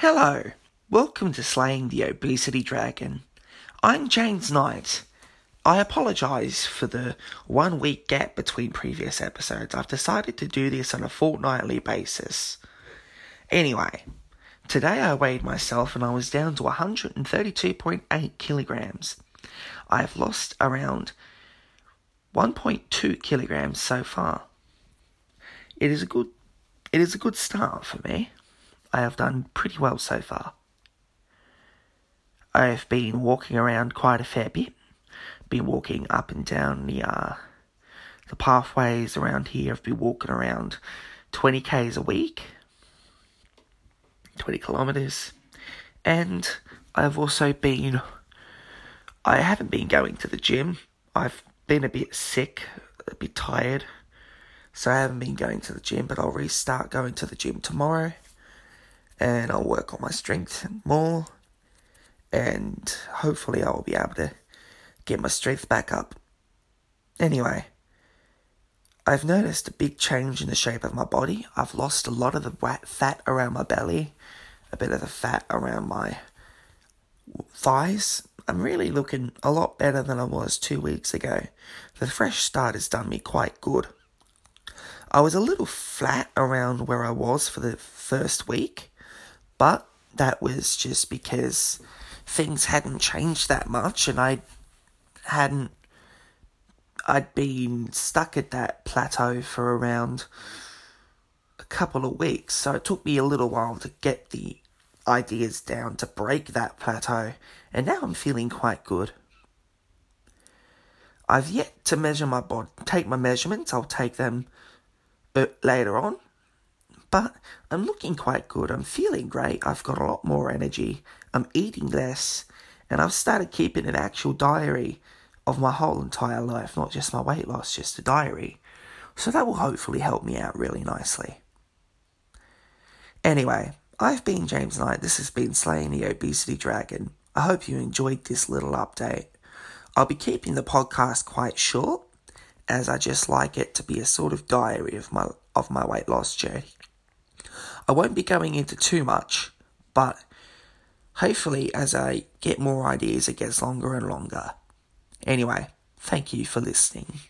Hello, welcome to Slaying the Obesity Dragon. I'm James Knight. I apologise for the one week gap between previous episodes. I've decided to do this on a fortnightly basis. Anyway, today I weighed myself and I was down to 132.8 kilograms. I have lost around 1.2 kilograms so far. It is a good it is a good start for me. I have done pretty well so far. I have been walking around quite a fair bit. Been walking up and down the uh, the pathways around here. I've been walking around 20 k's a week, 20 kilometers, and I've also been. I haven't been going to the gym. I've been a bit sick, a bit tired, so I haven't been going to the gym. But I'll restart going to the gym tomorrow and I'll work on my strength more, and hopefully I will be able to get my strength back up. Anyway, I've noticed a big change in the shape of my body. I've lost a lot of the fat around my belly, a bit of the fat around my thighs. I'm really looking a lot better than I was two weeks ago. The fresh start has done me quite good. I was a little flat around where I was for the first week, but that was just because things hadn't changed that much and I hadn't I'd been stuck at that plateau for around a couple of weeks, so it took me a little while to get the ideas down to break that plateau, and now I'm feeling quite good. I've yet to measure my body, take my measurements, I'll take them uh, later on, but I'm looking quite good. I'm feeling great. I've got a lot more energy. I'm eating less. And I've started keeping an actual diary of my whole entire life, not just my weight loss, just a diary. So that will hopefully help me out really nicely. Anyway, I've been James Knight. This has been Slaying the Obesity Dragon. I hope you enjoyed this little update. I'll be keeping the podcast quite short, as I just like it to be a sort of diary of my of my weight loss journey. I won't be going into too much, but hopefully, as I get more ideas, it gets longer and longer. Anyway, thank you for listening.